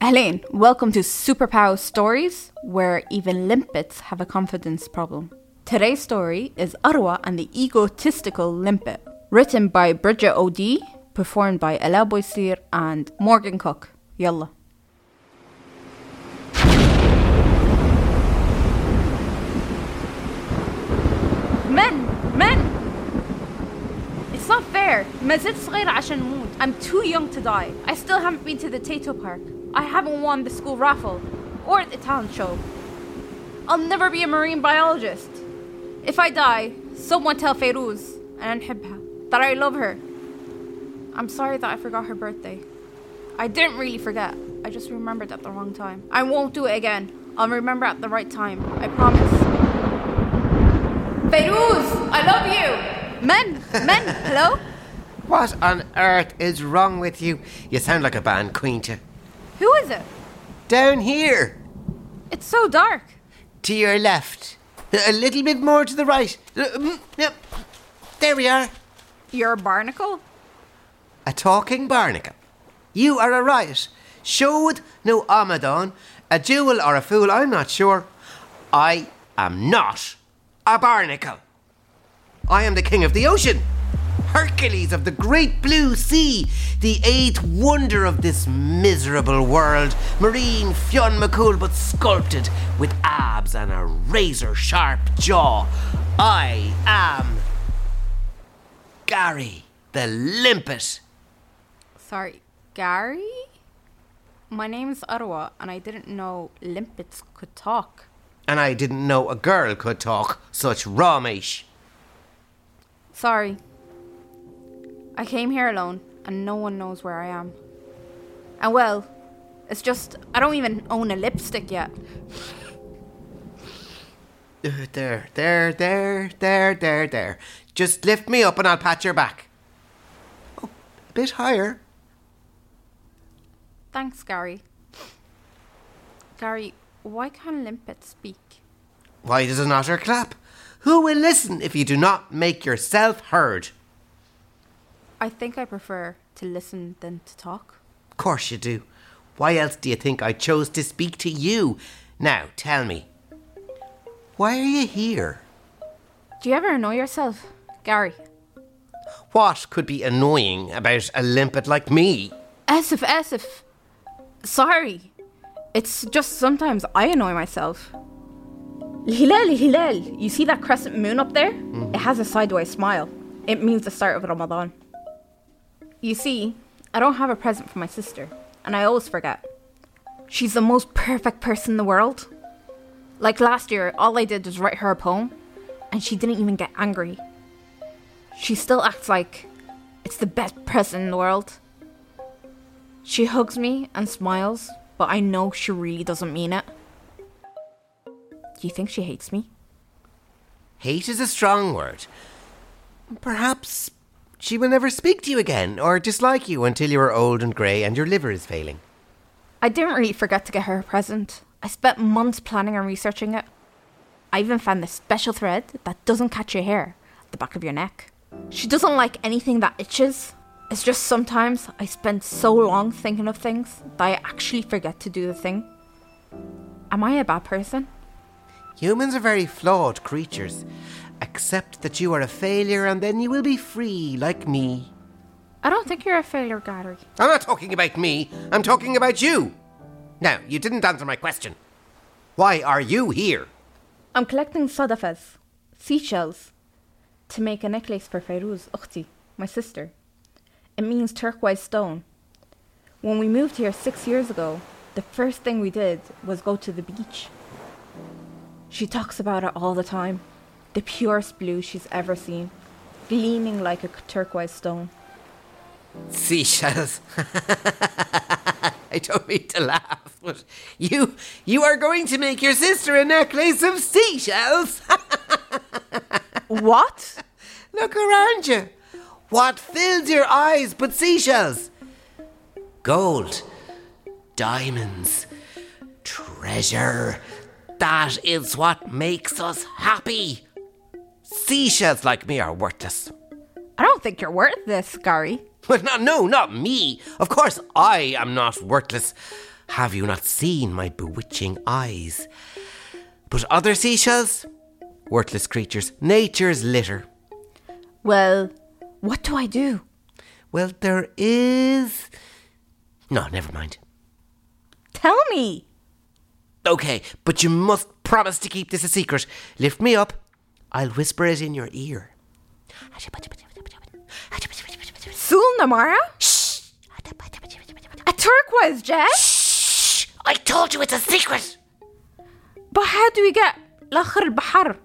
Helene, welcome to Superpower Stories, where even limpets have a confidence problem. Today's story is Ottawa and the Egotistical Limpet, written by Bridget O'D, performed by Ella Boisir and Morgan Cook. Yalla. Men! Men! It's not fair. ما زلت صغيرة عشان I'm too young to die. I still haven't been to the Tayto Park. I haven't won the school raffle or the talent show. I'll never be a marine biologist. If I die, someone tell Fairouz and Anhibha that I love her. I'm sorry that I forgot her birthday. I didn't really forget. I just remembered at the wrong time. I won't do it again. I'll remember at the right time. I promise. Fairouz, I love you. Men, men, hello? What on earth is wrong with you? You sound like a band quinta. Who is it? Down here, It's so dark. to your left. A little bit more to the right. Uh, mm, yep. There we are. You're a barnacle? A talking barnacle. You are a riot. Showed no Amadon, a jewel or a fool, I'm not sure. I am not a barnacle. I am the king of the ocean. Hercules of the great blue sea, the eighth wonder of this miserable world. Marine Fionn McCool, but sculpted with abs and a razor sharp jaw. I am Gary the Limpet. Sorry, Gary? My name's Ottawa, and I didn't know limpets could talk. And I didn't know a girl could talk such ramish. Sorry. I came here alone, and no one knows where I am. And well, it's just, I don't even own a lipstick yet. Uh, There, there, there, there, there, there. Just lift me up and I'll pat your back. Oh, a bit higher. Thanks, Gary. Gary, why can't limpets speak? Why does an otter clap? Who will listen if you do not make yourself heard? I think I prefer to listen than to talk. Of course you do. Why else do you think I chose to speak to you? Now, tell me. Why are you here? Do you ever annoy yourself, Gary? What could be annoying about a limpet like me? Esif, Esif. Sorry. It's just sometimes I annoy myself. Hilal, Hilal. You see that crescent moon up there? Mm. It has a sideways smile. It means the start of Ramadan. You see, I don't have a present for my sister, and I always forget. She's the most perfect person in the world. Like last year, all I did was write her a poem, and she didn't even get angry. She still acts like it's the best present in the world. She hugs me and smiles, but I know she really doesn't mean it. Do you think she hates me? Hate is a strong word. Perhaps she will never speak to you again or dislike you until you are old and grey and your liver is failing. I didn't really forget to get her a present. I spent months planning and researching it. I even found this special thread that doesn't catch your hair at the back of your neck. She doesn't like anything that itches. It's just sometimes I spend so long thinking of things that I actually forget to do the thing. Am I a bad person? Humans are very flawed creatures. Accept that you are a failure and then you will be free, like me. I don't think you're a failure, Gary. I'm not talking about me, I'm talking about you. Now, you didn't answer my question. Why are you here? I'm collecting sadafas, seashells, to make a necklace for Fairouz Ukhti, my sister. It means turquoise stone. When we moved here six years ago, the first thing we did was go to the beach. She talks about it all the time. The purest blue she's ever seen, gleaming like a turquoise stone. Seashells. I don't mean to laugh, but you you are going to make your sister a necklace of seashells. What? Look around you. What fills your eyes but seashells? Gold, diamonds, treasure, that is what makes us happy. Seashells like me are worthless. I don't think you're worth this, Gary. Well, no, no, not me. Of course, I am not worthless. Have you not seen my bewitching eyes? But other seashells? Worthless creatures, nature's litter. Well, what do I do? Well, there is. No, never mind. Tell me. Okay, but you must promise to keep this a secret. Lift me up. I'll whisper it in your ear. Sul Namara? Shh! A turquoise jet? Shh! I told you it's a secret! But how do we get Lakhar al Bahar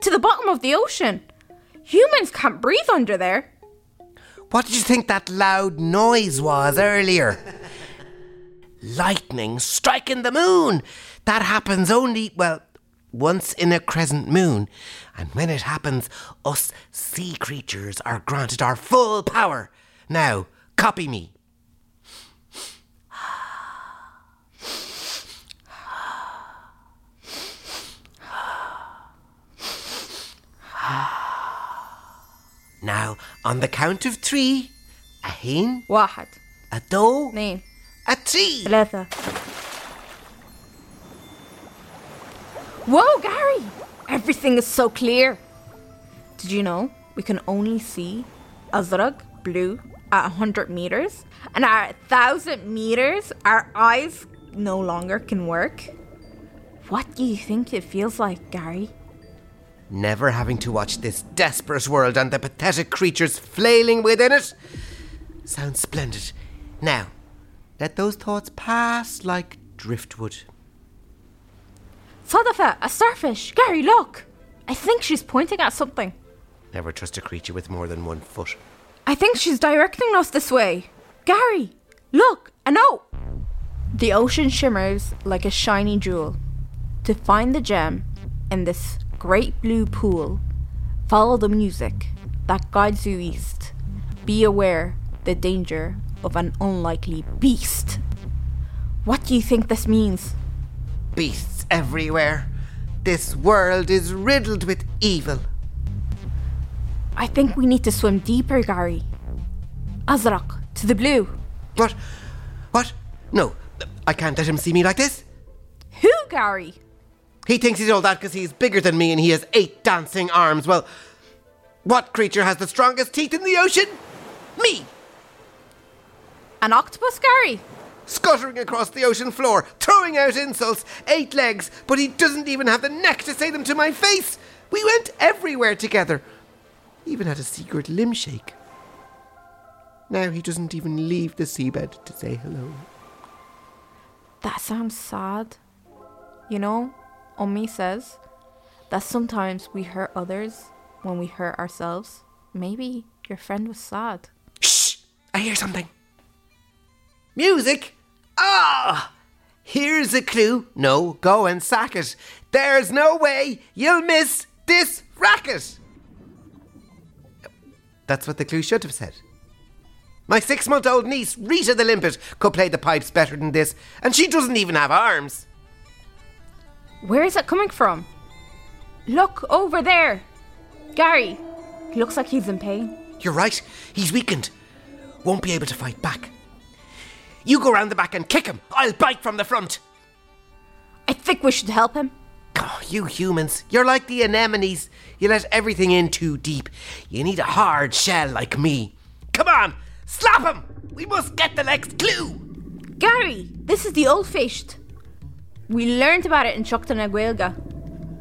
to the bottom of the ocean? Humans can't breathe under there. What did you think that loud noise was earlier? Lightning striking the moon! That happens only, well, once in a crescent moon. And when it happens, us sea creatures are granted our full power. Now, copy me. Now, on the count of three, a hen, واحد a doe, اثنين a tree. ثلاثة Whoa, Gary! Everything is so clear. Did you know we can only see Azraq, blue, at 100 meters? And at 1,000 meters, our eyes no longer can work? What do you think it feels like, Gary? Never having to watch this desperate world and the pathetic creatures flailing within it. Sounds splendid. Now, let those thoughts pass like driftwood. Sadafa, a starfish! Gary, look! I think she's pointing at something. Never trust a creature with more than one foot. I think she's directing us this way. Gary, look, a note. The ocean shimmers like a shiny jewel. To find the gem in this great blue pool, follow the music that guides you east. Be aware the danger of an unlikely beast. What do you think this means? Everywhere. This world is riddled with evil. I think we need to swim deeper, Gary. Azraq, to the blue. What? What? No, I can't let him see me like this. Who, Gary? He thinks he's all that because he's bigger than me and he has eight dancing arms. Well, what creature has the strongest teeth in the ocean? Me! An octopus, Gary? Scuttering across the ocean floor, throwing out insults, eight legs, but he doesn't even have the neck to say them to my face. We went everywhere together. Even had a secret limb shake. Now he doesn't even leave the seabed to say hello. That sounds sad. You know, Omi says that sometimes we hurt others when we hurt ourselves. Maybe your friend was sad. Shh! I hear something. Music? Ah! Here's a clue. No, go and sack it. There's no way you'll miss this racket. That's what the clue should have said. My six month old niece, Rita the Limpet, could play the pipes better than this, and she doesn't even have arms. Where is it coming from? Look over there. Gary, he looks like he's in pain. You're right, he's weakened. Won't be able to fight back. You go round the back and kick him. I'll bite from the front. I think we should help him. Oh, you humans, you're like the anemones. You let everything in too deep. You need a hard shell like me. Come on, slap him! We must get the next clue! Gary, this is the old feast. We learned about it in Shuktan Aguelga.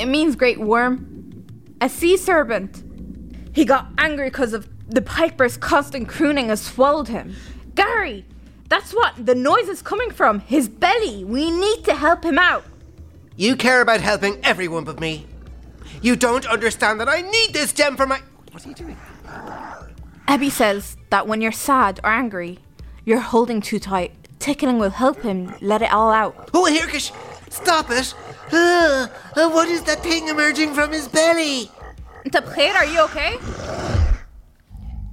It means great worm. A sea serpent. He got angry because of the piper's constant crooning has swallowed him. Gary, that's what the noise is coming from. His belly. We need to help him out. You care about helping everyone but me. You don't understand that I need this gem for my. What are you doing? Abby says that when you're sad or angry, you're holding too tight. Tickling will help him let it all out. Oh, Hirkish, stop it! Uh, what is that thing emerging from his belly? Tabkhair, are you okay?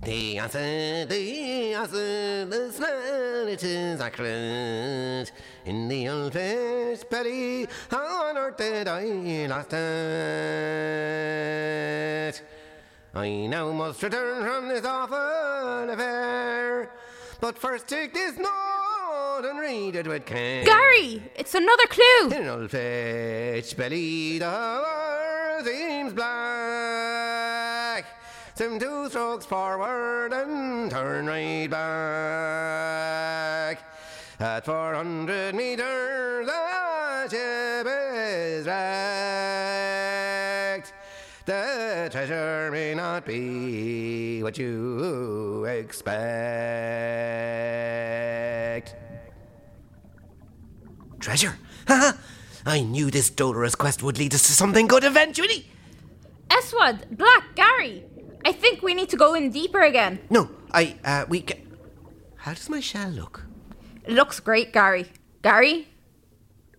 The answer, the answer, the smell, it is accurate. In the old fish belly, how on earth that I lost it. I now must return from this awful affair. But first take this note and read it with care. Gary, it's another clue. In old fish belly, the seems black. Some two strokes forward and turn right back. At 400 meters, the ship is wrecked. The treasure may not be what you expect. Treasure? Haha! I knew this dolorous quest would lead us to something good eventually. Eswad, Black, Gary. I think we need to go in deeper again. No, I, uh, we ca How does my shell look? It looks great, Gary. Gary,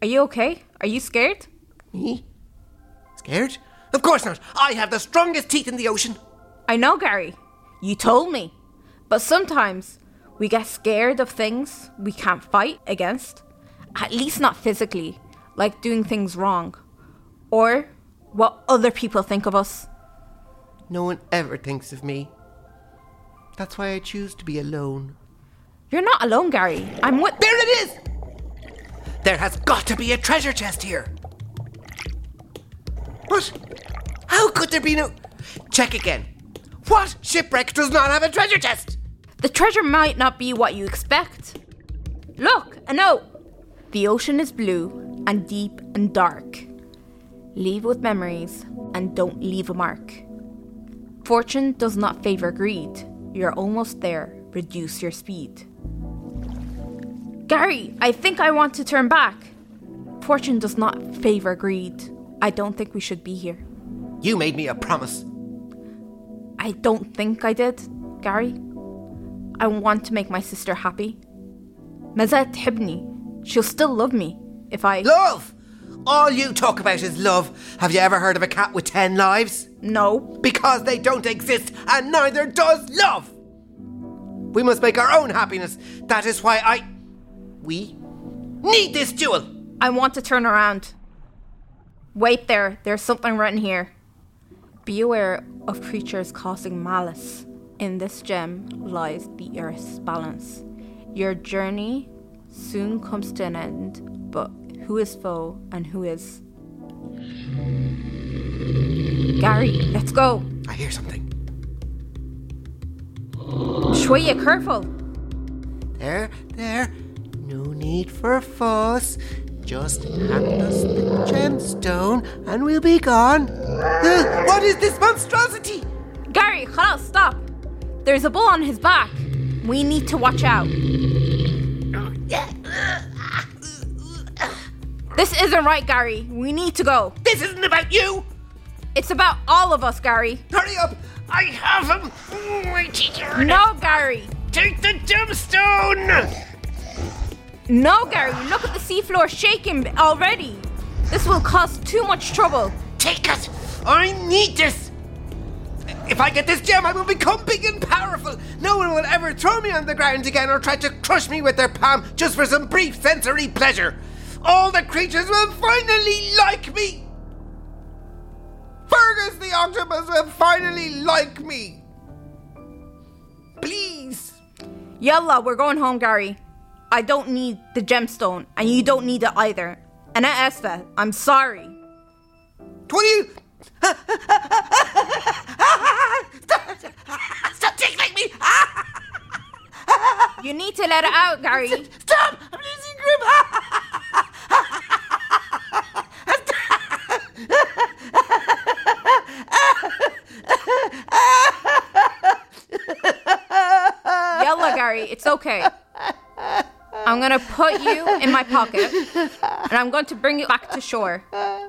are you okay? Are you scared? Me? Scared? Of course not. I have the strongest teeth in the ocean. I know, Gary. You told me. But sometimes we get scared of things we can't fight against. At least not physically, like doing things wrong. Or what other people think of us. No one ever thinks of me. That's why I choose to be alone. You're not alone, Gary. I'm with. There it is! There has got to be a treasure chest here. What? How could there be no. Check again. What shipwreck does not have a treasure chest? The treasure might not be what you expect. Look, a note. The ocean is blue and deep and dark. Leave with memories and don't leave a mark. Fortune does not favor greed. You're almost there. Reduce your speed. Gary, I think I want to turn back. Fortune does not favor greed. I don't think we should be here. You made me a promise. I don't think I did, Gary. I want to make my sister happy. Mazat Hibni. She'll still love me if I. Love! All you talk about is love. Have you ever heard of a cat with ten lives? No. Because they don't exist, and neither does love! We must make our own happiness. That is why I. We need this jewel! I want to turn around. Wait there, there's something written here. Be aware of creatures causing malice. In this gem lies the earth's balance. Your journey soon comes to an end, but who is foe and who is. Gary, let's go. I hear something. Shwaya, careful. There, there. No need for fuss. Just hand us the gemstone and we'll be gone. Uh, what is this monstrosity? Gary, khalas, stop. There's a bull on his back. We need to watch out. This isn't right, Gary. We need to go. This isn't about you! It's about all of us, Gary. Hurry up! I have him! My teacher! No, Gary. Take the gemstone! No, Gary. Look at the seafloor shaking already. This will cause too much trouble. Take it! I need this! If I get this gem, I will become big and powerful. No one will ever throw me on the ground again or try to crush me with their palm just for some brief sensory pleasure. All the creatures will finally like me. Fergus the octopus will finally like me. Please. Yalla, we're going home, Gary. I don't need the gemstone, and you don't need it either. And I asked that. I'm sorry. What are you? Stop tickling me! You need to let it out, Gary. Stop! I'm losing grip! Yalla, Gary. It's okay. I'm gonna put you in my pocket, and I'm going to bring you back to shore.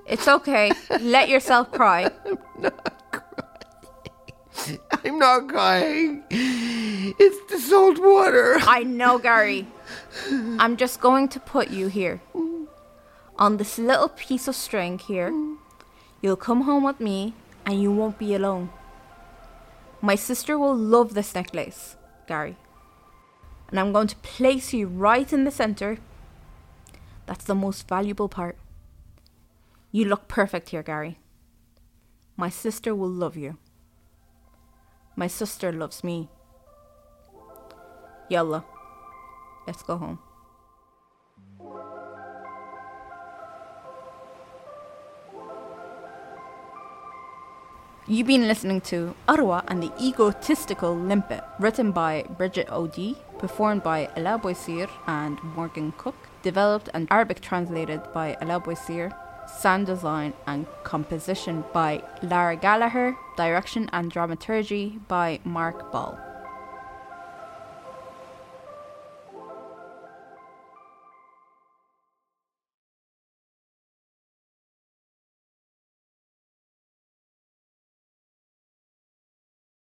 It's okay. Let yourself cry. I'm not crying. I'm not crying. It's the salt water. I know, Gary. I'm just going to put you here. On this little piece of string here. You'll come home with me and you won't be alone. My sister will love this necklace, Gary. And I'm going to place you right in the center. That's the most valuable part. You look perfect here, Gary. My sister will love you. My sister loves me. Yalla, let's go home. You've been listening to Ottawa and the Egotistical Limpet, written by Bridget O.D., performed by Ella Boisir and Morgan Cook, developed and Arabic translated by Ella Boisir, sound design and composition by Lara Gallagher, direction and dramaturgy by Mark Ball.